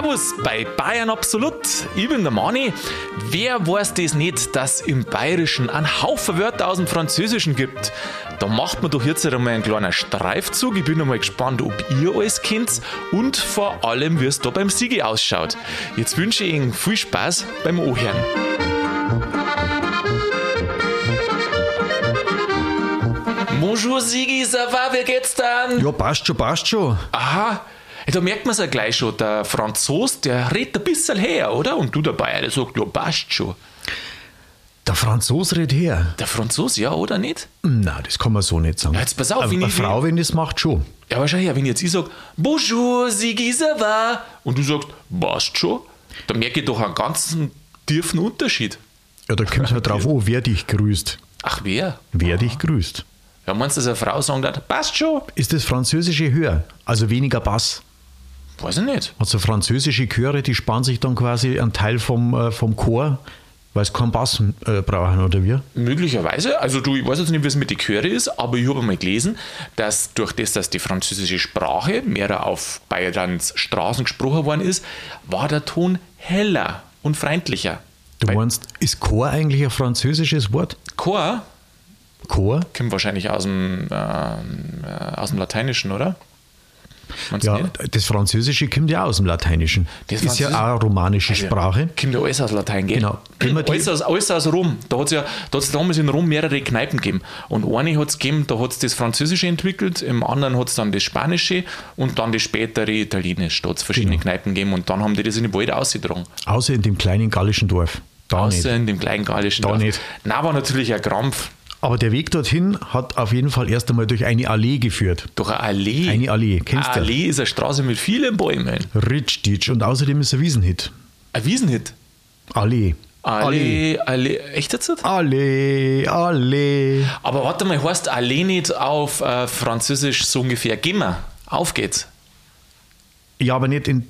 Servus bei Bayern Absolut. Ich bin der Mani. Wer weiß das nicht, dass im Bayerischen einen Haufen Wörter aus dem Französischen gibt? Da macht man doch jetzt einmal einen kleinen Streifzug. Ich bin einmal gespannt, ob ihr alles kennt und vor allem, wie es da beim Siege ausschaut. Jetzt wünsche ich Ihnen viel Spaß beim Ohren. Bonjour Sigi, ça va, wie geht's dann? Ja, passt schon, passt schon. Aha, da merkt man es ja gleich schon. Der Franzos, der redet ein bisschen her, oder? Und du dabei, der sagt, ja, passt schon. Der Franzos redet her. Der Franzos, ja, oder nicht? Na, das kann man so nicht sagen. Ja, jetzt pass auf, eine, wenn eine Frau, wenn das macht, schon. Ja, aber schau her, wenn jetzt ich sage, Bonjour, Sigi, ça va? Und du sagst, passt schon, dann merke ich doch einen ganz tiefen Unterschied. Ja, da kommt halt drauf an, wer dich grüßt. Ach, wer? Wer dich grüßt. Ja, meinst du, dass eine Frau sagen darf, passt schon? Ist das Französische höher? Also weniger Bass? Weiß ich nicht. Also französische Chöre, die sparen sich dann quasi einen Teil vom, äh, vom Chor, weil sie keinen Bass äh, brauchen, oder wie? Möglicherweise, also du, ich weiß jetzt nicht, wie es mit den Chöre ist, aber ich habe mal gelesen, dass durch das, dass die französische Sprache mehr auf Bayerns Straßen gesprochen worden ist, war der Ton heller und freundlicher. Du meinst, ist Chor eigentlich ein französisches Wort? Chor Chor? kommt wahrscheinlich aus dem, ähm, äh, aus dem Lateinischen, oder? Meinst Ja, nicht? das Französische kommt ja aus dem Lateinischen. Das ist ja auch eine romanische Sprache. Kommt ja alles aus Latein, gell? Genau. Alles aus, alles aus Rom. Da hat es ja da hat's damals in Rom mehrere Kneipen gegeben. Und eine hat es gegeben, da hat es das Französische entwickelt, im anderen hat es dann das Spanische und dann das spätere Italienisch. Da hat es verschiedene Genau. Kneipen gegeben und dann haben die das in die Wald ausgetragen. Außer in dem kleinen gallischen Dorf. Da nicht. Außer in dem kleinen gallischen Da Dorf. nicht. Na, war natürlich ein Krampf. Aber der Weg dorthin hat auf jeden Fall erst einmal durch eine Allee geführt. Durch eine Allee. Eine Allee, kennst eine du? Allee ist eine Straße mit vielen Bäumen. Ritschditsch und außerdem ist ein Wiesenhit. Ein Wiesenhit. Allee. Allee, Allee. Echt jetzt? Allee, Allee. Aber warte mal, heißt Allee nicht auf äh, Französisch so ungefähr Gimmer? Auf geht's. Ja, aber nicht in.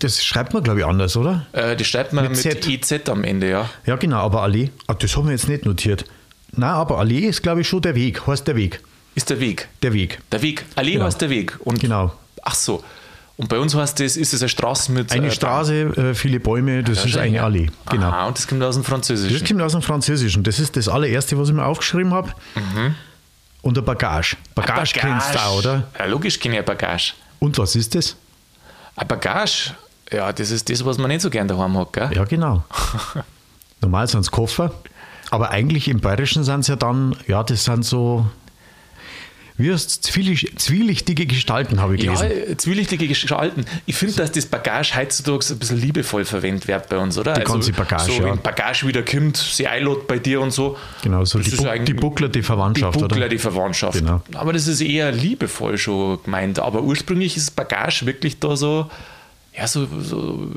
Das schreibt man, glaube ich, anders, oder? Äh, das schreibt man Mit mit, Z. EZ am Ende, ja. Ja, genau, aber Allee. Ah, das haben wir jetzt nicht notiert. Nein, aber Allee ist, glaube ich, schon der Weg. Heißt der Weg. Ist der Weg. Der Weg. Der Weg. Allee Genau. heißt der Weg. Und, Genau. Ach so. Und bei uns heißt das, ist es eine Straße mit. Eine äh, Straße, äh, viele Bäume, das ist Baum. eine Allee. Genau. Aha, und das kommt aus dem Das Französischen. kommt aus dem Französischen. Das ist das allererste, was ich mir aufgeschrieben habe. Und der Bagage. Bagage, kennst du auch, oder? Ja, logisch kenne ich ein Bagage. Und was ist das? Ein Bagage, ja, das ist das, was man nicht so gern daheim hat, gell? Ja, genau. Normal sind es Koffer, aber eigentlich im Bayerischen sind es ja dann, ja, das sind so, wie zwielicht, zwielichtige Gestalten, habe ich Ja, gelesen. äh, zwielichtige Gestalten. Ich finde, dass das Bagage heutzutage ein bisschen liebevoll verwendet wird bei uns, oder? Die ganze Bagage, so, ja. wenn Bagage wieder kommt, sie einlädt bei dir und so. Genau, so Das die, Bu die Buckler, die Verwandtschaft, die Buckler, oder? die Verwandtschaft. Genau. Aber das ist eher liebevoll schon gemeint. Aber ursprünglich ist Bagage wirklich da so, ja, so, so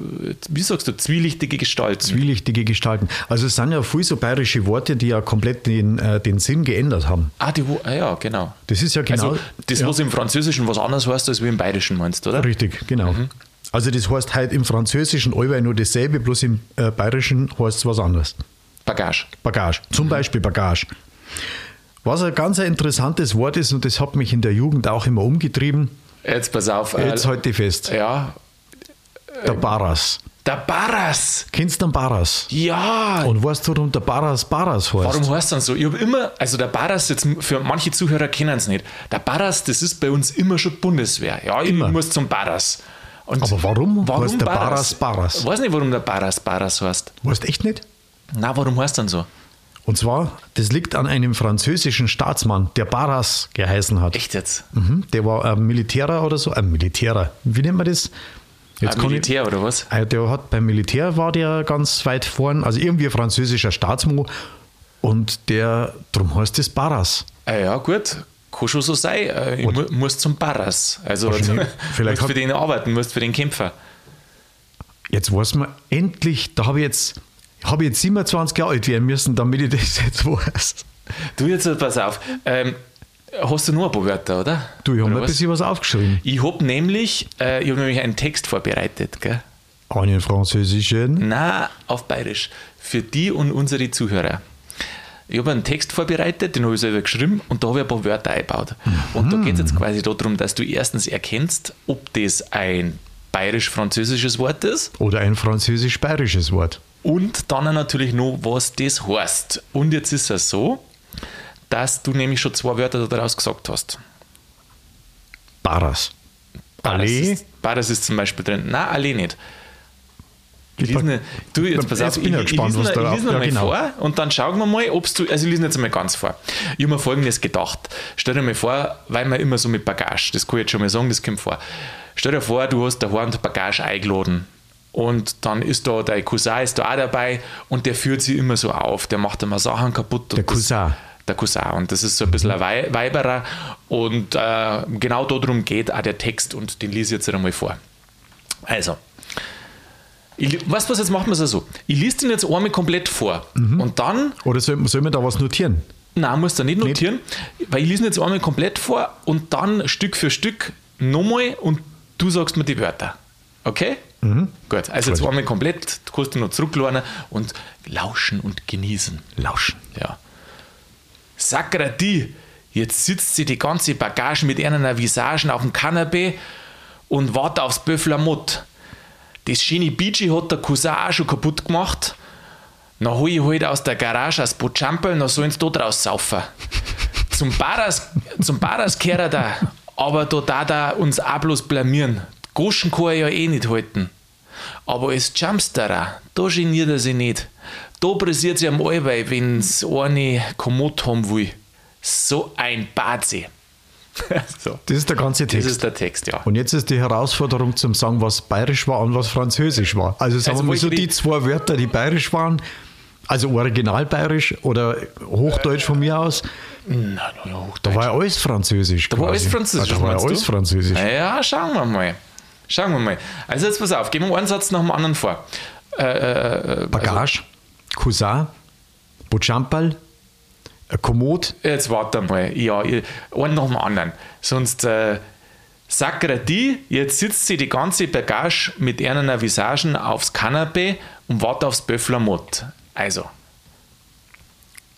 wie sagst du, zwielichtige Gestalten. Zwielichtige Gestalten. Also es sind ja viel so bayerische Worte, die ja komplett den, äh, den Sinn geändert haben. ah, die, ah, ja, genau. Das ist ja genau. also, das, ja, was im Französischen was anderes heißt, als wie im Bayerischen meinst, oder? Richtig, genau. Mhm. Also das heißt halt im Französischen allweil nur dasselbe, bloß im äh, Bayerischen heißt es was anderes. Bagage. Bagage, zum Mhm. Beispiel Bagage. Was ein ganz interessantes Wort ist, und das hat mich in der Jugend auch immer umgetrieben, Jetzt pass auf. äh, jetzt halte ich fest, ja, der Barras. der Barras. Kennst du den Barras? Ja, Und weißt du, warum der Barras Barras heißt? Warum heißt dann so? Ich habe immer, also der Barras, jetzt für manche Zuhörer kennen es nicht. Der Barras, das ist bei uns immer schon Bundeswehr. Ja, ich Immer. muss zum Barras. Und Aber warum heißt der Barras? Barras? Ich weiß nicht, warum der Barras Barras heißt. Weißt echt nicht? Na, warum heißt dann so? Und zwar, das liegt an einem französischen Staatsmann, der Barras geheißen hat. Echt jetzt? Mhm, der war ein Militärer oder so, ein Militärer. Wie nennt man das? Kann ich- Militär oder was? Äh, Der hat beim Militär war der ganz weit vorn, also irgendwie ein französischer Staatsmann und der, drum heißt es Barras. Ah, ja, gut. Kann schon so sein. Äh, Ich mu muss zum Barras. Also. Vielleicht musst für den arbeiten, musst für den kämpfen. Jetzt weiß man endlich, da habe ich jetzt, habe ich jetzt 27 Jahre alt werden müssen, damit ich das jetzt weiß. Du jetzt, pass auf. Ähm, hast du nur ein paar Wörter, oder? Du, ich habe mir ein was? bisschen was aufgeschrieben. Ich habe nämlich, äh, ich hab nämlich einen Text vorbereitet, gell? Einen französischen. Na, auf Bayerisch. Für die und unsere Zuhörer. Ich habe einen Text vorbereitet, den habe ich selber geschrieben und da habe ich ein paar Wörter eingebaut. Und da geht es jetzt quasi darum, dass du erstens erkennst, ob das ein bayerisch-französisches Wort ist. Oder ein französisch-bayerisches Wort. Und dann natürlich noch, was das heißt. Und jetzt ist es so, dass du nämlich schon zwei Wörter daraus gesagt hast. Baras. Allee. ist, ist zum Beispiel drin. Nein, Allee nicht. Ich Ich lese nicht, du, jetzt pass auf, Jetzt bin ich gespannt, lese was noch- da- ich lese noch ja, mal genau. vor und dann schauen wir mal, ob du, also ich lese jetzt einmal ganz vor. Ich habe mir folgendes gedacht. Stell dir mal vor, weil man immer so mit Bagage, das kann ich jetzt schon mal sagen, das kommt vor. Stell dir vor, du hast daheim die Bagage eingeladen und dann ist da dein Cousin ist da auch dabei und der führt sie immer so auf, der macht immer Sachen kaputt. Der das- Cousin. Der Cousin. Und das ist so ein bisschen ein Wei- Weiberer. Und äh, genau darum geht auch der Text und den lese ich jetzt einmal vor. Also, ich, weißt du was, jetzt machen wir es so. Ich lese den jetzt einmal komplett vor. Und dann, Oder soll, soll man da was notieren? nein, musst du nicht notieren, weil ich lese ihn jetzt einmal komplett vor und dann Stück für Stück nochmal und du sagst mir die Wörter. Okay? Gut, also jetzt einmal komplett, du kannst du noch zurücklernen und lauschen und genießen. Lauschen. Ja. Sakrati, jetzt sitzt sie die ganze Bagage mit einer Visagen auf dem Kanapee und wartet aufs Böfflermott. Das schöne Beachy hat der Cousin auch schon kaputt gemacht. Dann hol ich halt aus der Garage das Bochampel, dann sollen sie da draus saufen. Zum Baras, zum Baras kehrt da, aber da da da uns auch bloß blamieren. Goschen kann er ja eh nicht halten. Aber als Jumpsterer, da geniert er sich nicht. Da pressiert sie am Allweil, wenn's eine Kommod haben will. So ein Badsee. so. Das ist der ganze Das Text. ist der Text, ja. Und jetzt ist die Herausforderung zum sagen, was bayerisch war und was französisch war. Also sagen Also wir mal so die- zwei Wörter, die bayerisch waren, also original bayerisch oder Hochdeutsch von mir aus, Na, na ja, da Hochdeutsch. war ja alles französisch. Da war alles quasi. Französisch. Da war ja alles du? französisch. Ja, schauen wir mal. Schauen wir mal. Also jetzt pass auf, gehen wir einen Satz nach dem anderen vor. Bagage, Cousin, Bochampal, ein Kommod, Jetzt warte mal. Ja, einen nach dem anderen. Sonst äh, Sakrati, jetzt sitzt sie die ganze Bagage mit einer Visagen aufs Kanapee und wartet aufs Böfflermott. Also,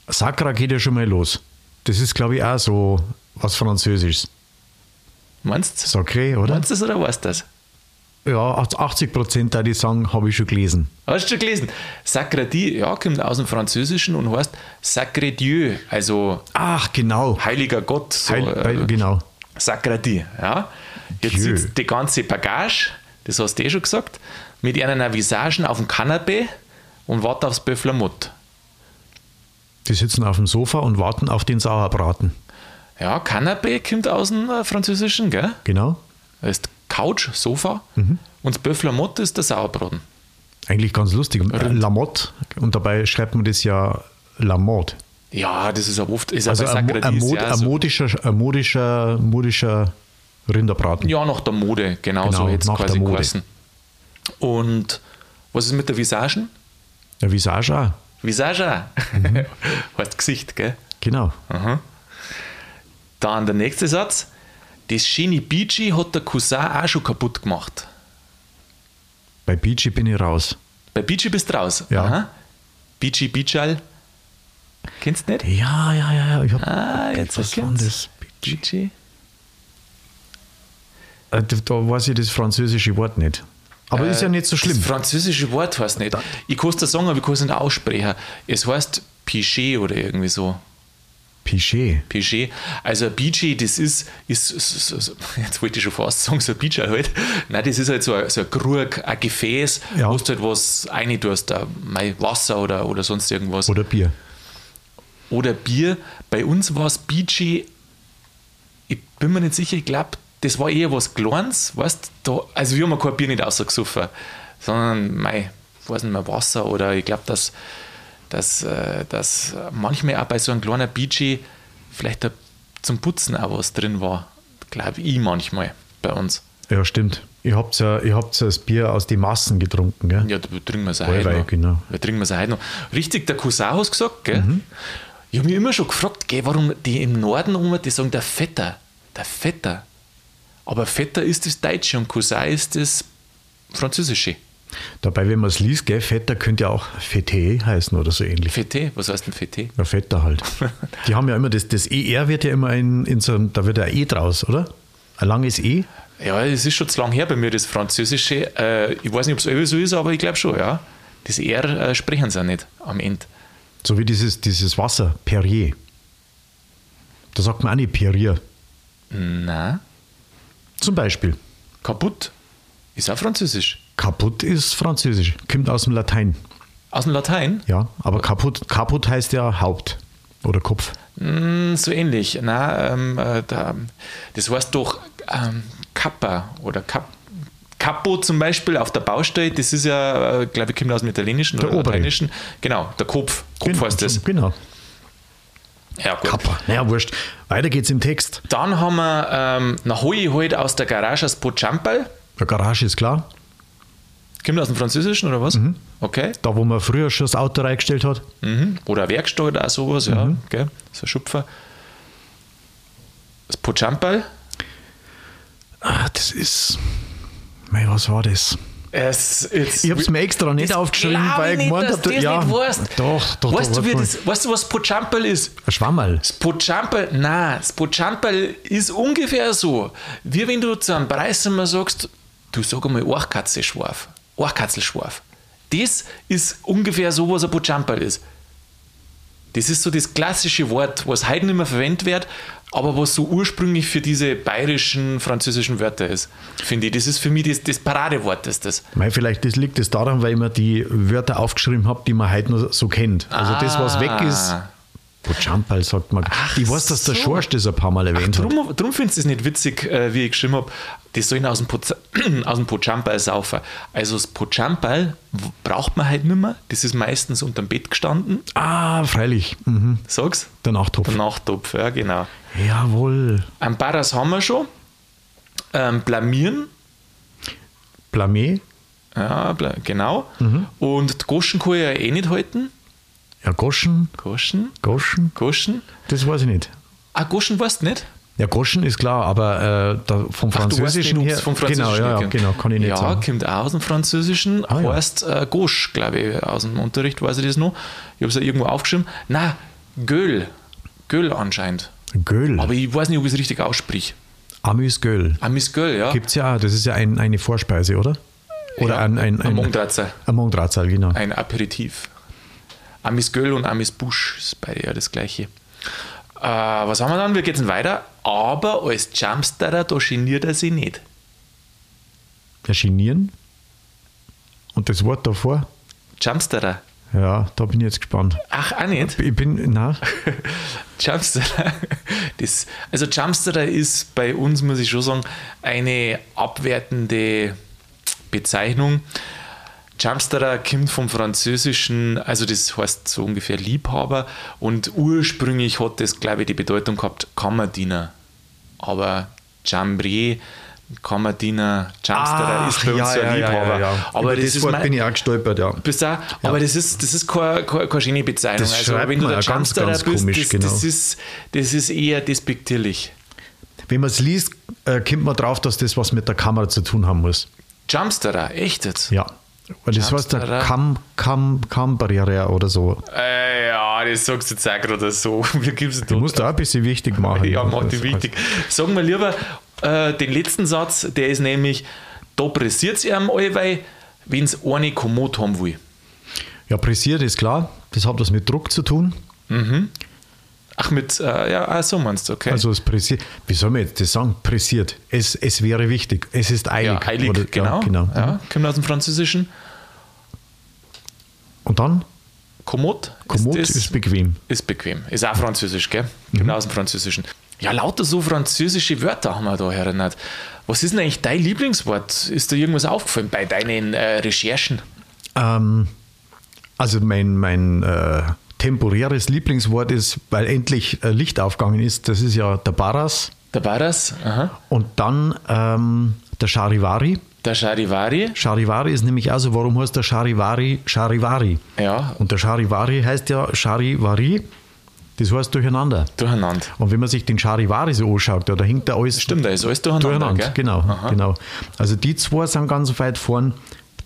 Sakra geht ja schon mal los. Das ist, glaube ich, auch so was Französisches. meinst du? Sacré, oder? Meinst du das oder weißt du das? Ja, 80 Prozent, die sagen, habe ich schon gelesen. Hast du schon gelesen? Sakrati, ja, kommt aus dem Französischen und heißt Sacré Dieu, also Ach, genau. heiliger Gott. So, Heil, äh, genau. Sakrati, ja. Jetzt Dieu. sitzt die ganze Bagage, das hast du eh schon gesagt, mit einer Visagen auf dem Kanapee und wartet aufs Böfflermott. Die sitzen auf dem Sofa und warten auf den Sauerbraten. Ja, Kanapee kommt aus dem äh, Französischen, gell? Genau. Das ist Couch, Sofa Mhm. und das Böfflermott ist der Sauerbraten. Eigentlich ganz lustig. Rind. Lamotte, und dabei schreibt man das ja Lamotte. Ja, das ist auch oft, ist Also also ein, ein, Mod, ja, ein, so, modischer, ein modischer, modischer Rinderbraten. ja nach der Mode, genau, Genau, so jetzt quasi geheißen. Und was ist mit der Visagen? Ja, Visage auch. Visage. Mhm. heißt Gesicht, gell? Genau. Dann der nächste Satz. Das schöne Beachy hat der Cousin auch schon kaputt gemacht. Bei Beachy bin ich raus. Bei Beachy bist du raus. Ja. Aha. Beachy, Beachal. Kennst du nicht? Ja, ja, ja. ja. Ich hab, Ah, jetzt was war das? Beachy. Äh, Da, da weiß ich das französische Wort nicht. Aber ist ja nicht so schlimm. Das französische Wort heißt nicht. Ich kann es dir sagen, aber ich kann es nicht aussprechen. Es heißt Pichet oder irgendwie so. Pichet. Pichet. Also ein Beachy, das ist, ist so, so, jetzt wollte ich schon fast sagen, so ein Beacher halt. Nein, das ist halt so ein, so ein Krug, ein Gefäß, Ja. wo du halt was rein tust, mal Wasser oder, oder sonst irgendwas. Oder Bier. oder Bier. Bei uns war es Beachy, ich bin mir nicht sicher, ich glaube, das war eher was Kleines, weißt da, also wir haben kein Bier nicht ausgesoffen, sondern, mei, ich weiß nicht mehr, Wasser oder ich glaube, dass, dass, äh, dass manchmal auch bei so einem kleinen Beachy vielleicht zum Putzen auch was drin war. Glaube ich manchmal bei uns. Ja, stimmt. Ihr habt ja, ihr habt ja das Bier aus den Massen getrunken, gell? Ja, da trinken wir es heute noch. genau. Da trinken wir es heute noch. Richtig, der Cousin hat es gesagt, gell? Ich habe mich immer schon gefragt, gell, warum die im Norden um, die sagen der Vetter. Der Vetter. Aber Vetter ist das Deutsche und Cousin ist das Französische. Dabei, wenn man es liest, gell, Vetter könnte ja auch Fete heißen oder so ähnlich. Fete, was heißt denn Fete? Ja, Vetter halt. Die haben ja immer, das, das ER wird ja immer in, in so einem, da wird ja E draus, oder? Ein langes E? Ja, es ist schon zu lang her bei mir, das Französische. Äh, ich weiß nicht, ob es immer so ist, aber ich glaube schon, ja. Das R äh, sprechen sie auch nicht am Ende. So wie dieses, dieses Wasser, Perrier. Da sagt man auch nicht Perrier. Na, Zum Beispiel. kaputt. Ist auch Französisch. Kaputt ist Französisch, kommt aus dem Latein. Aus dem Latein? Ja, aber kaputt, kaputt heißt ja Haupt oder Kopf. Hm, so ähnlich. Na, ähm, äh, da, das heißt doch ähm, Kappa oder Kap Capo zum Beispiel auf der Baustelle, das ist ja, äh, glaube ich, kommt aus dem Italienischen Der oder obere. Lateinischen. Genau, der Kopf. Kopf Genau, heißt das. Genau. Ja, gut. Kappa. Naja, wurscht. Weiter geht's im Text. Dann haben wir, ähm, ich halt aus der Garage das Pochampal. Der Garage ist klar. Kommt aus dem Französischen oder was? Okay. Da, wo man früher schon das Auto reingestellt hat. Mhm. Oder Werkstatt oder sowas, ja. Gell? So ein Schupfer. Das Pochampal. Ah, das ist. Mei, was war das? Es, Ich habe es mir extra nicht aufgeschrieben, weil ich ich nicht, gemeint dass habe, ja, nicht weißt. doch, doch, weißt, doch, du, das, weißt du, was Pochampal ist? mal. Ein Schwammerl. Das Pochampal, nein, das Pochampal ist ungefähr so, wie wenn du zu einem Preis mal sagst, du sag einmal Orchkatzelschwarf. Orchkatzelschwarf. Das ist ungefähr so, was ein Pochampal ist. Das ist so das klassische Wort, was heute nicht mehr verwendet wird, aber was so ursprünglich für diese bayerischen, französischen Wörter ist. Finde ich. Das ist für mich das, das Paradewort, ist das. Mei, vielleicht das liegt es daran, weil ich mir die Wörter aufgeschrieben habe, die man heute noch so kennt. Also das, was weg ist, Ah. Pochampal sagt man. ich weiß, dass der so. Schorsch das ein paar Mal erwähnt hat. Drum, drum findest du es nicht witzig, äh, wie ich geschrieben habe, die sollen aus dem, Poz aus dem Pochampal saufen. Also das Pochampal braucht man halt nicht mehr. Das ist meistens unterm Bett gestanden. Ah, freilich. Mhm. Sag's. Der Nachtopf. Der Nachttopf, ja genau. Jawohl. Ein Barras haben wir schon. Ähm, blamieren, Blamé. ja, genau. Mhm. Und die Goschen kann ich ja eh nicht halten. Ja, Goschen. Goschen, Goschen. Goschen. Das weiß ich nicht. Ah, Goschen weißt du nicht? Ja, Goschen ist klar, aber äh, da, vom Ach, du weißt Französischen nicht, her. vom Französischen genau, ja, ja, genau, kann ich nicht ja, sagen. kommt auch aus dem Französischen, Ah, ja. heißt äh, Gauche, glaube ich, aus dem Unterricht weiß ich das noch. Ich habe es ja irgendwo aufgeschrieben. Na, Göl. Göl anscheinend. Göl. Aber ich weiß nicht, ob ich es richtig aussprich. Amüsgöl. Ah, Miss Göl, ja. Gibt es ja auch. Das ist ja ein, eine Vorspeise, oder? Oder ja, ein, ein, ein ein, Mondratzer. ein Mondratzer, genau. Ein Aperitif. Amis Göl und Amis Busch ist beide ja das gleiche. Äh, was haben wir dann? Wir gehen weiter. Aber als Jumpsterer, da geniert er sich nicht. Ja, Genieren. Und das Wort davor? Jumpsterer. Ja, da bin ich jetzt gespannt. Ach, auch nicht? Ich bin, na, Jumpsterer, das, also Jumpsterer ist bei uns, muss ich schon sagen, eine abwertende Bezeichnung. Jumpsterer kommt vom Französischen, also das heißt so ungefähr Liebhaber und ursprünglich hat das, glaube ich, die Bedeutung gehabt Kammerdiener. Aber Jambrier, Kammerdiener, Jumpsterer ist bei uns so ein Liebhaber. Aber Über das, das ist Wort mein- bin ich auch gestolpert, ja. bist du? Aber das ist, das ist keine, keine, keine schöne Bezeichnung. Das also, wenn du der ja ganz, Jumpsterer ganz bist, komisch, das, genau. das, ist, das ist eher despektierlich. Wenn man es liest, äh, kommt man drauf, dass das was mit der Kamera zu tun haben muss. Jumpsterer, echt jetzt? Ja. Weil das heißt der. Cam, Cam, Cambarriere oder so. Äh, ja, das sagst du jetzt auch gerade so. Wie gibst Du musst da ein bisschen wichtig machen. Ja, mach die wichtig. Sagen wir lieber äh, den letzten Satz, der ist nämlich, da pressiert es ihm allweil, wenn es eine kommod haben will. Ja, pressiert ist klar. Das hat was mit Druck zu tun. Ach, mit, äh, ja, ah, so meinst du, okay. Also es pressiert. Wie soll man jetzt das sagen? Pressiert. Es, es wäre wichtig. Es ist eilig. ja, heilig, Oder- genau. Ja, genau. Ja, kommt aus dem Französischen. Und dann? Kommod. Kommod das- ist bequem. Ist bequem. Ist auch französisch, gell? Mhm. Genau aus dem Französischen. Ja, lauter so französische Wörter haben wir da, Renat. Was ist denn eigentlich dein Lieblingswort? Ist dir irgendwas aufgefallen bei deinen äh, Recherchen? Ähm, also mein, mein äh, temporäres Lieblingswort ist, weil endlich äh, Licht aufgegangen ist, das ist ja der Barras Der Barras, aha. und dann ähm, der Charivari. der Charivari, Charivari ist nämlich also, warum heißt der Charivari Charivari? ja, Und der Charivari heißt ja Charivari, das heißt durcheinander. durcheinander. Und wenn man sich den Charivari so anschaut, ja, da hängt da alles Stimmt, da ist alles durcheinander, durcheinander. Genau, Aha. genau. Also die zwei sind ganz weit vorn.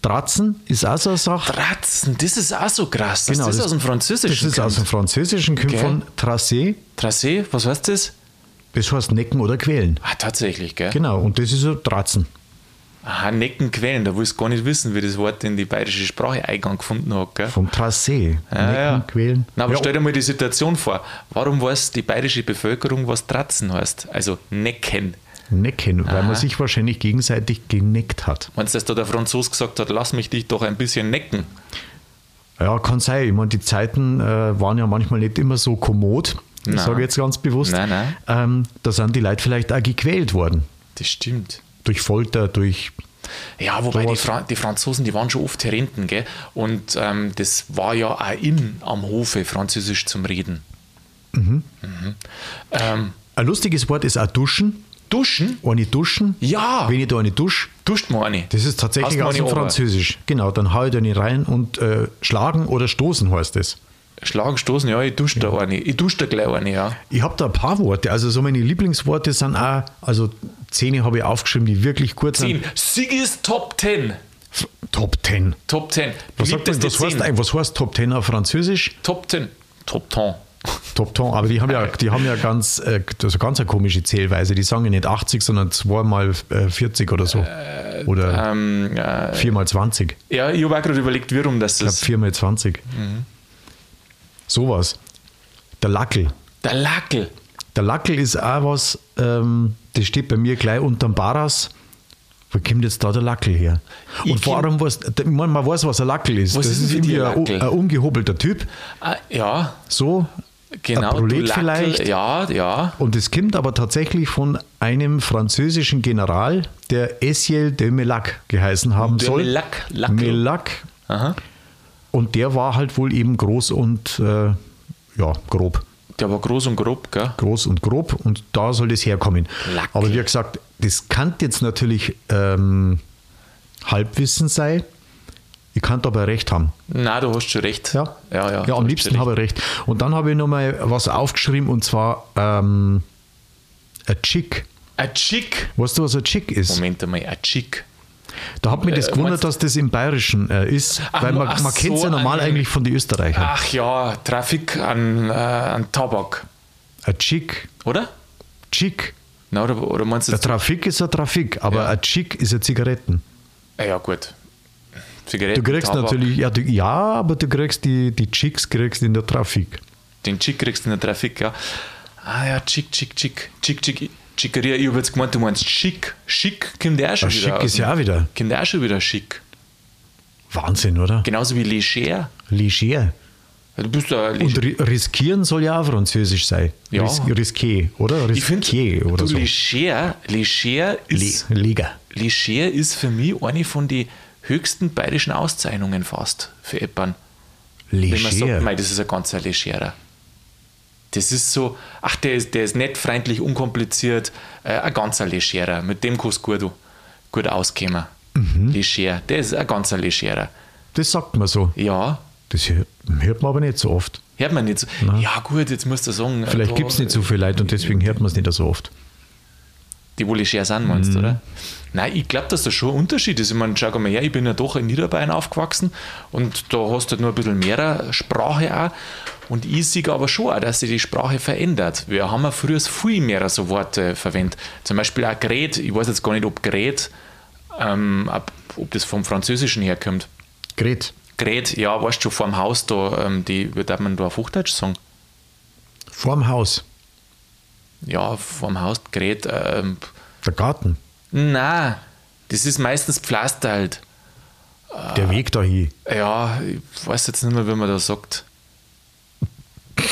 Dratzen ist auch so eine Sache. Tratzen, das ist auch so krass. Das Genau, ist das- aus dem Französischen. Das ist aus dem kommt. Französischen, kommt Okay. von Tracé. Tracé, was heißt das? Das heißt necken oder quälen. Ah, tatsächlich, gell? Genau, und das ist so Tratzen. Aha, Necken quälen, da willst du gar nicht wissen, wie das Wort in die bayerische Sprache Eingang gefunden hat, gell? Vom Tracé. Ja, ja. quälen. Na, aber ja, stell dir mal die Situation vor. Warum weiß die bayerische Bevölkerung, was Tratzen heißt? Also Necken. Necken, weil man sich wahrscheinlich gegenseitig geneckt hat. Meinst du, dass da der Franzos gesagt hat, lass mich dich doch ein bisschen necken? Ja, kann sein. Ich meine, die Zeiten äh, waren ja manchmal nicht immer so kommod. Ich Nein. sage jetzt ganz bewusst. Nein, nein. Ähm, da sind die Leute vielleicht auch gequält worden. Das stimmt. Durch Folter, durch. Ja, wobei die. Fra die Franzosen, die waren schon oft Herenten, gell? Und ähm, das war ja auch in am Hofe, Französisch zum Reden. Mhm. Ähm, Ein lustiges Wort ist auch Duschen. Duschen? Eine Duschen. Ja. Wenn ich da eine Dusche, Duscht mal eine. das ist tatsächlich aus dem eine Französisch. Genau, dann hau ich da nicht rein und äh, schlagen oder stoßen heißt es. Schlagen, stoßen, ja, ich dusche da eine. Ich dusche da gleich eine, ja. Ich habe da ein paar Worte. Also so meine Lieblingsworte sind auch, also Zehn habe ich aufgeschrieben, die wirklich kurz Zehn. sind. Sigis Top 10. Top 10. Top 10. Was, sagt man, was, heißt, 10. eigentlich- was heißt Top 10 auf Französisch? Top 10. Top 10. Top 10, aber die haben ja, die haben ja ganz, äh, also ganz eine komische Zählweise. Die sagen ja nicht 80, sondern 2 mal äh, 40 oder so. Oder Ähm, äh, 4 mal 20. Ich ja, ich habe auch gerade überlegt, wie rum das glaube ist. 4 mal 20. Sowas. Der Lackel. Der Lackel. Der Lackel ist auch was, ähm, das steht bei mir gleich unterm Baras. Wo kommt jetzt da der Lackel her? Ich Und vor allem, was, ich meine, man weiß, was ein Lackel ist. Was das ist ist irgendwie ein, ein ungehobelter Typ. Ah, ja, So, genau. ein Prolet vielleicht. Ja, ja. Und es kommt aber tatsächlich von einem französischen General, der Essiel de Melac geheißen haben De soll. Melac, Lackel. Melac. Aha. Und der war halt wohl eben groß und äh, ja, grob. Der war groß und grob, gell? Groß und grob und da soll das herkommen. Lackel. Aber wie gesagt, das kann jetzt natürlich ähm, Halbwissen sein. Ich kann aber recht haben. Na, du hast schon recht. Ja, ja. ja, ja am liebsten habe ich recht. Und dann habe ich nochmal was aufgeschrieben und zwar ähm, ein Chick. Ein Chick. Weißt du, was ein Chick ist? Moment einmal, ein Chick. Da hat mich das Äh, gewundert, dass das im Bayerischen äh, ist, Ach, weil man, man kennt es ja so, normal ein- eigentlich von den Österreichern. Ach ja, Trafik an, äh, an Tabak, Ein Chick, oder? Chick. Na, oder, oder meinst du Der? Trafik ist ein Trafik, aber Ja. ein Chick ist ein Zigaretten. Ja, gut. Zigaretten, Du kriegst Tabak. natürlich, ja, du, ja, aber du kriegst die, die Chicks kriegst in der Trafik. Den Chick kriegst du in der Trafik, ja. Ah ja, Chick, Chick, Chick. Chick, Chick. Chickeria, ich habe jetzt gemeint, du meinst Schick. Schick kommt der auch schon Ein wieder. Schick aus ist ja auch wieder. Kommt der auch schon wieder schick. Wahnsinn, oder? Genauso wie leger. Leger. Du bist ja Und ri riskieren soll ja auch französisch sein. Ja. Ris risqué, oder? Riskier oder du, so. leger, leger Le ist, Leger. leger ist für mich eine von den höchsten bayerischen Auszeichnungen fast für Eppern. Wenn man sagt, Leger. mei, das ist ein ganzer legerer. Das ist so, ach, der ist, der ist nett, freundlich, unkompliziert, äh, ein ganzer legerer. Mit dem kannst du gut, gut auskommen. Mhm. Leger, der ist ein ganzer legerer. Das sagt man so. Ja, Das hört, hört man aber nicht so oft. hört man nicht so. Ja, gut, jetzt musst du sagen. äh, Vielleicht da- gibt es nicht so viele Leute und deswegen hört man es nicht so oft. Die wohl leger sind, meinst Mhm. du, oder? Nein, ich glaube, dass das schon ein Unterschied ist. Ich meine, schau mal her, ich bin ja doch in Niederbayern aufgewachsen und da hast du halt nur ein bisschen mehr Sprache auch. Und ich sehe aber schon auch, dass sich die Sprache verändert. Wir haben ja früher viel mehr so Worte verwendet. Zum Beispiel auch Gerät. Ich weiß jetzt gar nicht, ob Gerät, ähm, ob, das vom Französischen herkommt. Gret. Gerät, ja, weißt du schon, vorm Haus da, ähm, die, wie darf man da auf Hochdeutsch sagen? Vorm Haus. Ja, vorm Haus, Gerät, ähm, Der Garten. nein, das ist meistens Pflaster halt. Der Weg dahin. Ja, ich weiß jetzt nicht mehr, wie man das sagt.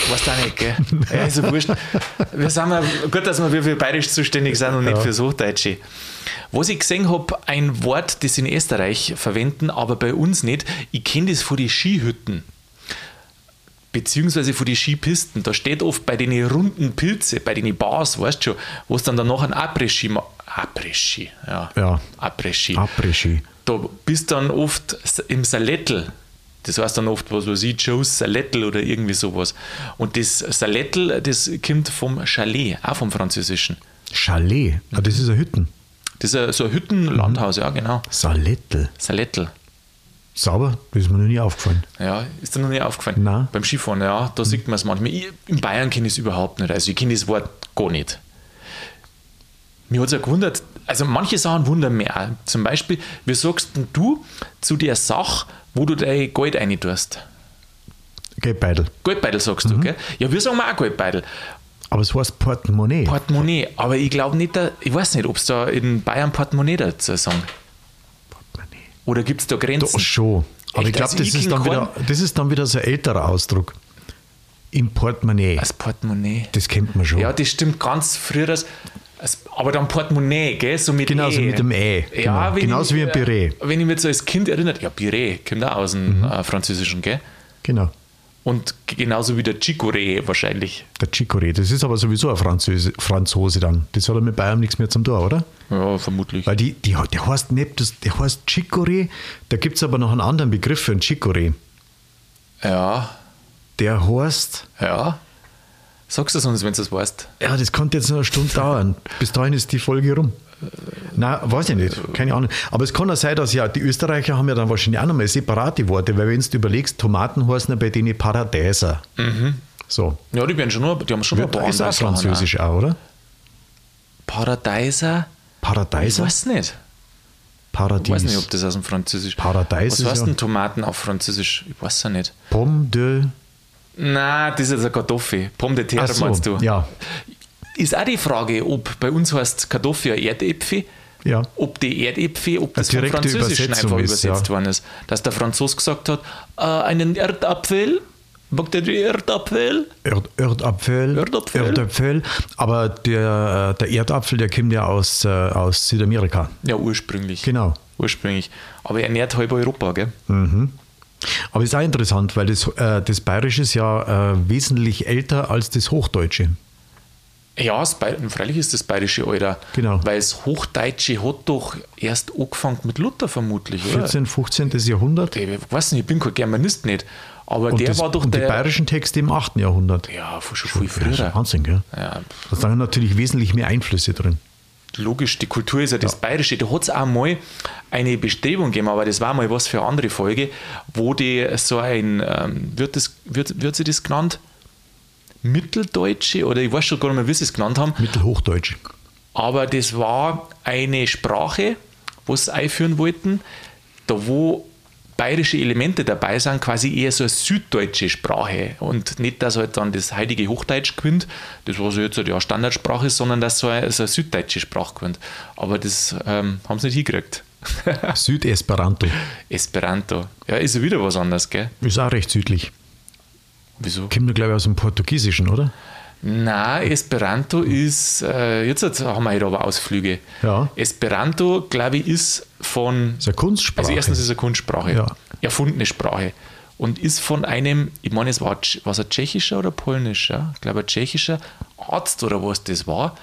Weißt du auch nicht, gell? Ja, ist ja wurscht. Wir sind ja, gut, dass wir für Bayerisch zuständig sind und nicht fürs Hochdeutsche. Was ich gesehen habe, ein Wort, das in Österreich verwenden, aber bei uns nicht. Ich kenne das von den Skihütten. Beziehungsweise von den Skipisten. Da steht oft bei den runden Pilze, bei den Bars, weißt du schon, wo es dann danach ein Après-Ski ma- Après-Ski, ja. Ja. Après-Ski Après-Ski. da bist dann oft im Salettel. Das heißt dann oft, was weiß ich, Joe's Salettel oder irgendwie sowas. Und das Salettel, das kommt vom Chalet, auch vom Französischen. Chalet. Ah, das ist ein Hütten. Das ist so ein Hüttenlandhaus, ja, genau. Salettel. Salettel. Sauber, das ist mir noch nie aufgefallen. Ja, ist dir noch nicht aufgefallen? Nein. Beim Skifahren, ja, da sieht man es manchmal. Ich, in Bayern kenne ich es überhaupt nicht. Also ich kenne das Wort gar nicht. mir hat es ja gewundert, also manche Sachen wundern mich auch. Zum Beispiel, wie sagst denn du zu der Sache, wo du dein Geld rein tust? Geldbeutel. Geldbeutel sagst du, gell? Ja, wir sagen auch Geldbeutel. Aber es heißt Portemonnaie. Portemonnaie. Aber ich glaube nicht, da- ich weiß nicht, ob es da in Bayern Portemonnaie dazu sagen. Oder gibt es da Grenzen? Doch schon. Aber Echt? ich glaube, Also das, ist dann wieder- das ist dann wieder so ein älterer Ausdruck. Im Portemonnaie. Als Portemonnaie. Das kennt man schon. Ja, das stimmt ganz früher. Das, aber dann Portemonnaie, gell? So mit Genauso E. mit dem E, Ja, genau. Genauso ich, wie ein Piré. Wenn ich mich so als Kind erinnert, ja, Piré kommt auch aus dem Mhm. äh, Französischen, gell? Genau. Und genauso wie der Chicoré wahrscheinlich. Der Chicoré. Das ist aber sowieso ein Franzose, Franzose dann. Das hat ja mit Bayern nichts mehr zum tun, oder? Ja, vermutlich. Weil die, die, der heißt nicht, das, der heißt Chicoré. Da gibt es aber noch einen anderen Begriff für einen Chicoré. Ja, Der heißt, ja. Sagst du es uns, wenn du es weißt? ja, das könnte jetzt noch eine Stunde dauern. Bis dahin ist die Folge rum. Nein, weiß ich nicht. Keine Ahnung. Aber es kann auch sein, dass ja, die Österreicher haben ja dann wahrscheinlich auch nochmal separate Worte, weil wenn du überlegst, Tomaten heißen ja bei denen Paradeiser. So. Ja, die werden schon nur, die haben schon ein paar ist auch französisch auch, oder? auch. Paradeiser? Ich Paradeiser? weiß nicht. Paradies. Ich weiß nicht, ob das aus dem Französisch Paradeiß Was ist heißt ja- denn Tomaten auf Französisch? Ich weiß ja nicht. Pomme de. Nein, das ist eine Kartoffel. Pomme de terre so, meinst du? ja. Ist auch die Frage, ob bei uns heißt Kartoffel ja Erdäpfel, Ja. ob die Erdäpfel, ob das vom Französischen einfach ist, übersetzt ja. worden ist. Dass der Franzos gesagt hat, äh, einen Erdapfel, mag der die Erdapfel? Erd, Erdapfel. Erdapfel. Erdapfel. Aber der, äh, der Erdapfel, der kommt ja aus, äh, aus Südamerika. Ja, ursprünglich. Genau. Ursprünglich. Aber er ernährt halb Europa, gell? Aber ist auch interessant, weil das, äh, das Bayerische ist ja äh, wesentlich älter als das Hochdeutsche. Ja, das freilich ist das Bayerische Alter. Genau. Weil das Hochdeutsche hat doch erst angefangen mit Luther vermutlich, oder? 14., 15. Jahrhundert. Ich weiß nicht, ich bin kein Germanist nicht. Aber Und, der das, war doch und die der. bayerischen Texte im 8. Jahrhundert. ja, schon viel Das ist früher. Wahnsinn, gell? Ja, Da sind natürlich wesentlich mehr Einflüsse drin. Logisch, die Kultur ist ja das Bayerische. Da hat es auch mal eine Bestrebung gegeben, aber das war mal was für eine andere Folge, wo die so ein, ähm, wird, das, wird, wird sie das genannt? Mitteldeutsche oder ich weiß schon gar nicht mehr, wie sie es genannt haben, Mittelhochdeutsch. aber das war eine Sprache, wo sie einführen wollten, da wo bayerische Elemente dabei sind, quasi eher so eine süddeutsche Sprache und nicht, dass halt dann das heilige Hochdeutsch gewinnt, das was jetzt halt ja Standardsprache ist, sondern dass so eine, so eine süddeutsche Sprache gewinnt. Aber das ähm, haben sie nicht hingekriegt. Südesperanto. Esperanto. Ja, ist ja wieder was anderes, gell? Ist auch recht südlich. Wieso? Kommt glaube ich, aus dem Portugiesischen, oder? Na, Esperanto ist, äh, jetzt haben wir halt aber Ausflüge. Ja. Esperanto, glaube ich, ist von ist eine Kunstsprache. Also erstens ist es eine Kunstsprache, Ja. erfundene Sprache. Und ist von einem, ich meine, es war was ein tschechischer oder polnischer, ich glaube ein tschechischer Arzt oder was das war,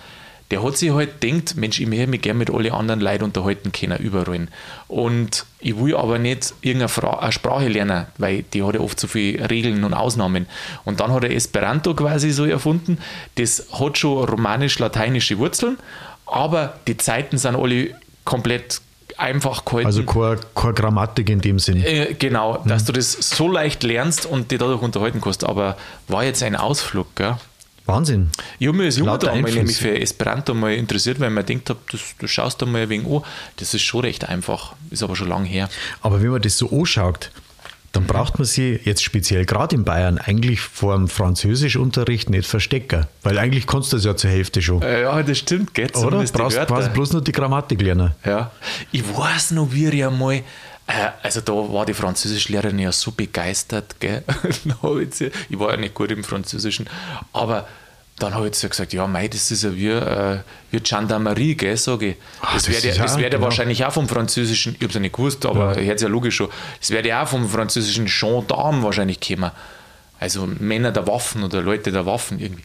der hat sich halt gedacht, Mensch, ich möchte mich gerne mit allen anderen Leuten unterhalten können, überall. Und ich will aber nicht irgendeine Fra Sprache lernen, weil die hat ja oft so viele Regeln und Ausnahmen. Und dann hat er Esperanto quasi so erfunden. Das hat schon romanisch-lateinische Wurzeln, aber die Zeiten sind alle komplett einfach gehalten. Also keine, keine Grammatik in dem Sinn. Äh, genau, dass du das so leicht lernst und dich dadurch unterhalten kannst. Aber war jetzt ein Ausflug, gell? Wahnsinn. Ich habe mich als Junge Lauter da einmal nämlich für Esperanto mal interessiert, weil mir gedacht habe, du schaust da mal ein wenig an. Das ist schon recht einfach, ist aber schon lange her. Aber wenn man das so anschaut, dann braucht man sie jetzt speziell gerade in Bayern eigentlich vor dem Französischunterricht nicht verstecken. Weil eigentlich kannst du das ja zur Hälfte schon. Äh, ja, das stimmt, gell? Oder? Die Brauchst, brauchst bloß nur die Grammatik lernen. Ja. Ich weiß noch, wie ich einmal, also da war die Französischlehrerin ja so begeistert, gell? Ich ich war ja nicht gut im Französischen, aber dann habe ich zu gesagt, ja, mei, das ist ja wie, äh, wie Gendarmerie, gell, sage ich. Ah, Das wäre ja, das werd ja genau. wahrscheinlich auch vom Französischen, ich habe es ja nicht gewusst, aber Ja. ja. jetzt ja logisch schon, das wäre ja auch vom französischen Gendarme wahrscheinlich gekommen. Also Männer der Waffen oder Leute der Waffen irgendwie.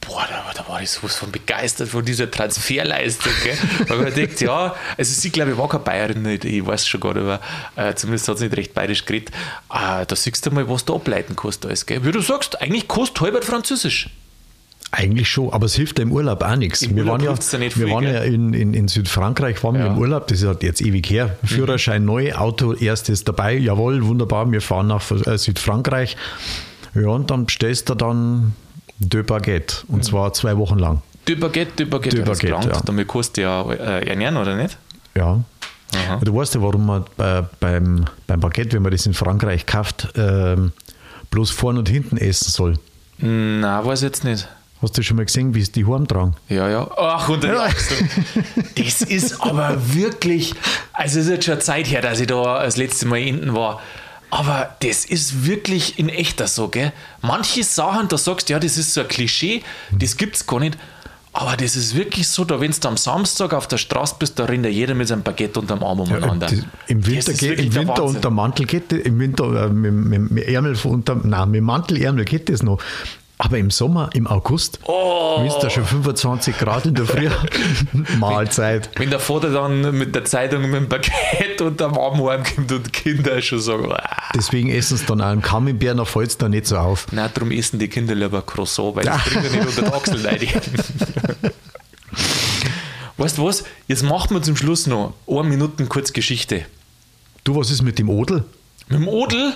Boah, da, da war ich sowas von begeistert von dieser Transferleistung. Gell? Weil man denkt, ja, also sie, glaube ich, war keine Bayerin, nicht, ich weiß schon gar nicht, aber äh, zumindest hat sie nicht recht bayerisch geredet. Äh, da siehst du mal, was du ableiten kannst alles. Gell? Wie du sagst, eigentlich kostet halbert Französisch. Eigentlich schon, aber es hilft ja im Urlaub auch nichts. Im wir Urlaub waren ja, wir viel, waren gell? ja in, in, in Südfrankreich, waren wir Ja. Mhm. im Urlaub, das ist halt jetzt ewig her. Führerschein neu, Auto erstes dabei, jawohl, wunderbar, wir fahren nach äh, Südfrankreich. Ja, und dann bestellst du dann Deux Baguette und zwar zwei Wochen lang. De Baguette, de Baguette, De hat das Baguette, gelangt. ja. Damit kannst du ja äh, ernähren, oder nicht? Ja. Aha. Du weißt ja, warum man bei, beim, beim Baguette, wenn man das in Frankreich kauft, ähm, bloß vorne und hinten essen soll. Na, weiß jetzt nicht. Hast du schon mal gesehen, wie es die Horn tragen? Ja, ja. Ach, unter die Ja. Das ist aber wirklich, also es ist jetzt schon Zeit her, dass ich da das letzte Mal hinten war. Aber das ist wirklich in echter so, gell? Manche Sachen, da sagst du, ja, das ist so ein Klischee, das gibt's gar nicht. Aber das ist wirklich so, da wenn du am Samstag auf der Straße bist, da rennt ja jeder mit seinem Baguette unterm Arm umeinander. Das- Im Winter, geht, im Winter Wahnsinn. unter Mantel geht das, im Winter äh, mit, mit, mit Ärmel unter, nein, mit Mantelärmel geht das noch. Aber im Sommer, im August, Oh. wenn es da schon 25 Grad in der Früh, Mahlzeit. Wenn der Vater dann mit der Zeitung mit dem Baguette unterm Arm heimkommt und die Kinder schon sagen, ah. Deswegen essen sie dann auch einen Camembert, dann fällt es da nicht so auf. Nein, darum essen die Kinder lieber Croissant, weil das bringt ja nicht unter die Achsel rein. weißt du was? Jetzt machen wir zum Schluss noch eine Minute kurz Geschichte. Du, was ist mit dem Odel? Mit dem Odel,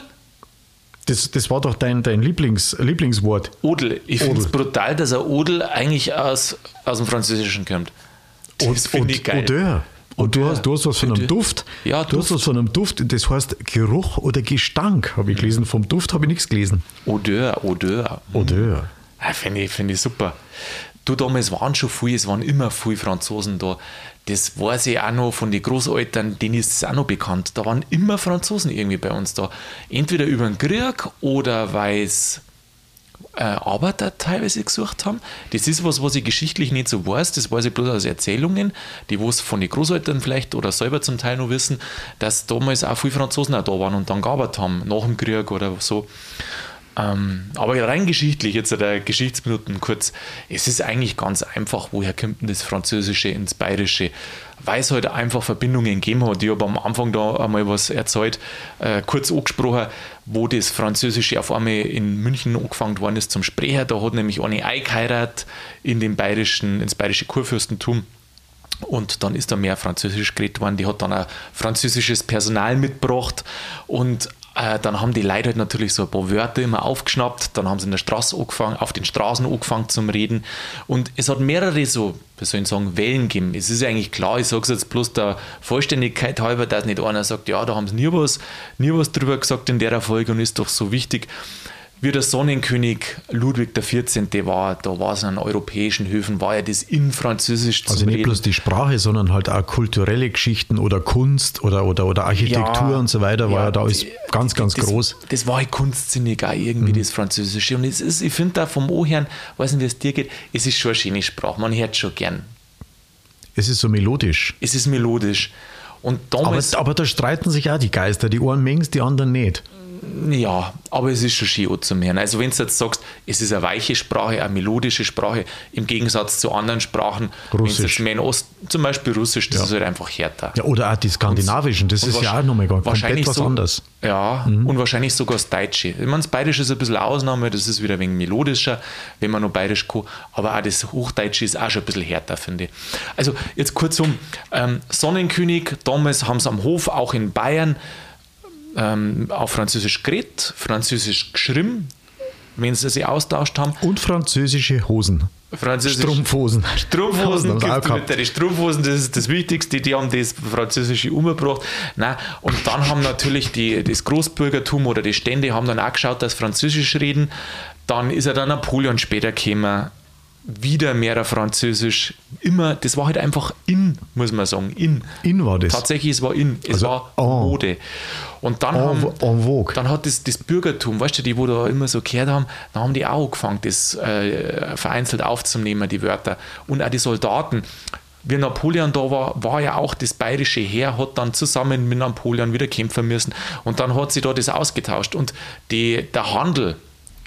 Das, das war doch dein, dein Lieblings, Lieblingswort. Odel. Ich finde es brutal, dass ein Odel eigentlich aus, aus dem Französischen kommt. Das finde ich geil. Odeur. Und du hast, du hast was von einem. Duft. Ja, du hast Duft. was von einem Duft. Das heißt Geruch oder Gestank, habe ich gelesen. Vom Duft habe ich nichts gelesen. Odeur, Odeur. Odeur. Ja, Finde ich, find ich super. Du, damals waren schon viele, es waren immer viele Franzosen da. Das weiß ich auch noch von den Großeltern, denen ist es auch noch bekannt. Da waren immer Franzosen irgendwie bei uns da. Entweder über den Krieg oder weil es äh, Arbeiter teilweise gesucht haben. Das ist was, was ich geschichtlich nicht so weiß. Das weiß ich bloß aus Erzählungen, die was von den Großeltern vielleicht oder selber zum Teil noch wissen, dass damals auch viele Franzosen auch da waren und dann gearbeitet haben, nach dem Krieg oder so. Ähm, aber rein geschichtlich, jetzt der Geschichtsminuten kurz, es ist eigentlich ganz einfach, woher kommt denn das Französische ins Bayerische? Weil es halt einfach Verbindungen gegeben hat. Ich habe am Anfang da einmal was erzählt, äh, kurz angesprochen, wo das Französische auf einmal in München angefangen worden ist zum Sprecher. Da hat nämlich eine eingeheiratet in den bayerischen, ins bayerische Kurfürstentum. Und dann ist da mehr Französisch geredet worden. Die hat dann auch französisches Personal mitgebracht. Und äh, dann haben die Leute halt natürlich so ein paar Wörter immer aufgeschnappt. Dann haben sie in der Straße angefangen, auf den Straßen angefangen zum Reden. Und es hat mehrere so, wie soll ich sagen, Wellen gegeben. Es ist eigentlich klar, ich sage es jetzt bloß der Vollständigkeit halber, dass nicht einer sagt, ja, da haben sie nie was, nie was drüber gesagt in der Folge und ist doch so wichtig wie der Sonnenkönig Ludwig XIV. war, da war es an europäischen Höfen, war ja das in Französisch zum Also nicht Reden. bloß die Sprache, sondern halt auch kulturelle Geschichten oder Kunst oder, oder, oder Architektur Ja, und so weiter, war ja da alles die- ganz, ganz das, groß. Das war halt kunstsinnig auch irgendwie, das Französische. Und es ist, ich finde da vom Ohren, weiß nicht, wie es dir geht, es ist schon eine schöne Sprache, man hört schon gern. Es ist so melodisch. Es ist melodisch. Und Aber, damals, aber da streiten sich auch die Geister. Die einen mengen die anderen nicht. Ja, aber es ist schon schön anzuhören. Also wenn du jetzt sagst, es ist eine weiche Sprache, eine melodische Sprache, im Gegensatz zu anderen Sprachen, Russisch. mehr in Ost, zum Beispiel Russisch, das Ja. ist halt einfach härter. Ja, oder auch die skandinavischen. Das Und ist ja auch nochmal ganz komplett wahrscheinlich was so- anderes. Ja, und wahrscheinlich sogar das Deutsche. Ich meine, das Bayerische ist ein bisschen Ausnahme, das ist wieder wenig melodischer, wenn man noch Bayerisch kann. Aber auch das Hochdeutsche ist auch schon ein bisschen härter, finde ich. Also, jetzt kurzum: ähm, Sonnenkönig, damals haben sie am Hof, auch in Bayern, ähm, auf Französisch geredet, Französisch geschrieben, wenn sie sich austauscht haben. Und französische Hosen. Französisch. Strumpfhosen. Strumpfhosen, die Strumpfhosen, das ist das Wichtigste, die haben das Französische umgebracht. Nein, und dann haben natürlich die, das Großbürgertum oder die Stände haben dann auch geschaut, dass Französisch reden. Dann ist ja dann Napoleon später gekommen, wieder mehr Französisch. Immer, das war halt einfach in, muss man sagen, in. In war das. Tatsächlich, es war in, es Also, war en. Mode. Und dann En, haben, en dann hat das, das Bürgertum, weißt du, die, wo da immer so gehört haben, dann haben die auch angefangen, das äh, vereinzelt aufzunehmen, die Wörter. Und auch die Soldaten. Wie Napoleon da war, war ja auch das bayerische Heer, hat dann zusammen mit Napoleon wieder kämpfen müssen. Und dann hat sich da das ausgetauscht. Und die, der Handel,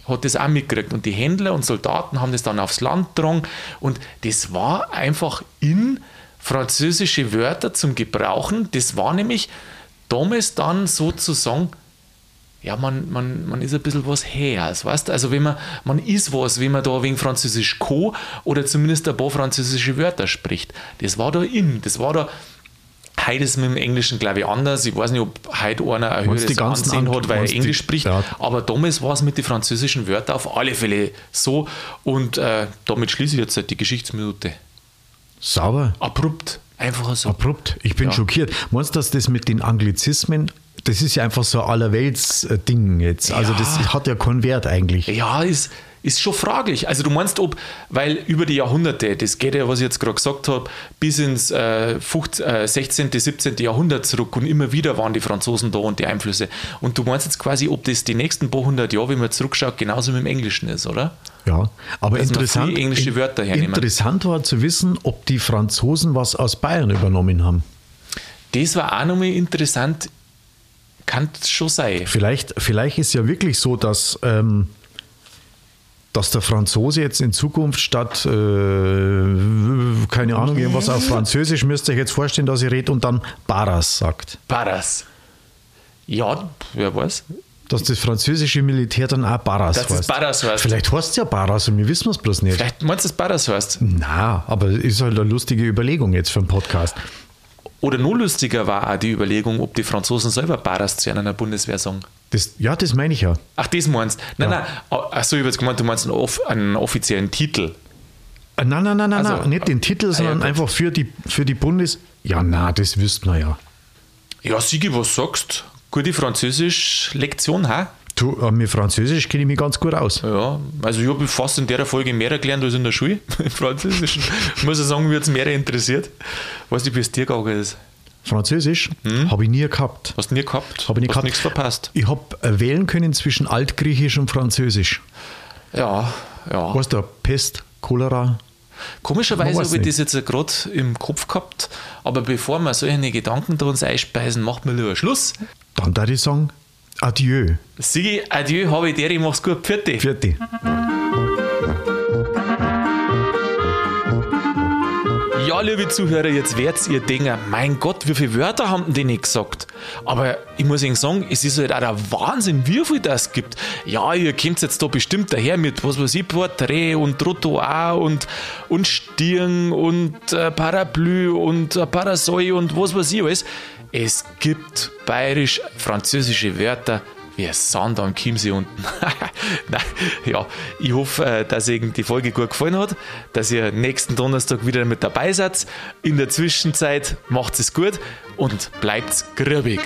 hat das auch mitgekriegt. Und die Händler und Soldaten haben das dann aufs Land getragen. Und das war einfach in französische Wörter zum Gebrauchen. Das war nämlich damals dann sozusagen, ja, man, man, man ist ein bisschen was her. Weißt? Also wenn man, man ist was, wenn man da wegen Französisch co oder zumindest ein paar französische Wörter spricht. Das war da in, das war da Heute ist mit dem Englischen, glaube ich, anders. Ich weiß nicht, ob heute einer ein höheres Ansehen An- hat, weil er Englisch spricht. Ja. Aber damals war es mit den französischen Wörtern auf alle Fälle so. Und äh, damit schließe ich jetzt halt die Geschichtsminute. Sauber. Abrupt. Einfach so. Abrupt. Ich bin Ja. schockiert. Meinst du, dass das mit den Anglizismen, das ist ja einfach so ein Allerwelts-Ding jetzt. Also Ja. das hat ja keinen Wert eigentlich. Ja, ist, ist schon fraglich. Also du meinst, ob, weil über die Jahrhunderte, das geht ja, was ich jetzt gerade gesagt habe, bis ins äh, 15, äh, 16., 17. Jahrhundert zurück und immer wieder waren die Franzosen da und die Einflüsse. Und du meinst jetzt quasi, ob das die nächsten paar hundert Jahre, wenn man zurückschaut, genauso mit dem Englischen ist, oder? Ja, aber Dass interessant, englische Wörter hernehmen. interessant war zu wissen, ob die Franzosen was aus Bayern übernommen haben. Das war auch nochmal interessant. Kann es schon sein. Vielleicht, vielleicht ist ja wirklich so, dass, ähm, dass der Franzose jetzt in Zukunft statt, äh, keine Ahnung, irgendwas auf Französisch, müsst ihr euch jetzt vorstellen, dass ich rede und dann Barras sagt. Barras. Ja, wer weiß. Dass das französische Militär dann auch Barras Dass das heißt. Barras heißt. Vielleicht heißt es ja Barras und wir wissen es bloß nicht. Vielleicht meinst du, dass Barras heißt. Na, aber ist halt eine lustige Überlegung jetzt für einen Podcast. Oder noch lustiger war auch die Überlegung, ob die Franzosen selber Barras zu einer Bundeswehr sagen. Das, ja, das meine ich ja. Ach, das meinst du? Nein, Ja. nein. Achso, ich habe jetzt gemeint, du meinst einen, off einen offiziellen Titel. Äh, Nein, nein, nein, nein, Also, nein, nicht den Titel, ja, sondern gut. einfach für die, für die Bundes... Ja, na, das wüssten wir ja. Ja, Sigi, was sagst Gute Französisch-Lektion, ha? Du, äh, mit Französisch kenne ich mich ganz gut aus. Ja, also ich habe fast in der Folge mehr gelernt als in der Schule, im Französischen. Muss ich sagen, wird es mehr interessiert. Weiß nicht, wie es dir gegangen ist. Französisch habe ich nie gehabt. Hast du nie gehabt? Habe ich nie Hast gehabt. nichts verpasst. Ich habe äh, wählen können zwischen Altgriechisch und Französisch. Ja, ja. Weißt du, Pest, Cholera. Komischerweise habe ich nicht. das jetzt gerade im Kopf gehabt, aber bevor wir solche Gedanken da uns einspeisen, macht man lieber Schluss. Dann da ich sagen, Adieu. Sigi, adieu, habe ich dir, ich mach's gut, Pfiat Vierte. Ja, liebe Zuhörer, jetzt werdet ihr denken, mein Gott, wie viele Wörter haben denn die nicht gesagt? Aber ich muss Ihnen sagen, es ist halt auch der Wahnsinn, wie viel das gibt. Ja, ihr kommt jetzt da bestimmt daher mit, was weiß ich, Porträt und Trottoir und, und Stirn und äh, Parapluie und äh, Parasol und was weiß ich alles. Es gibt bayerisch-französische Wörter, wie Sand am Chiemsee unten. Nein, ja, ich hoffe, äh, dass Ihnen die Folge gut gefallen hat, dass ihr nächsten Donnerstag wieder mit dabei seid. In der Zwischenzeit macht es gut und bleibt grübig.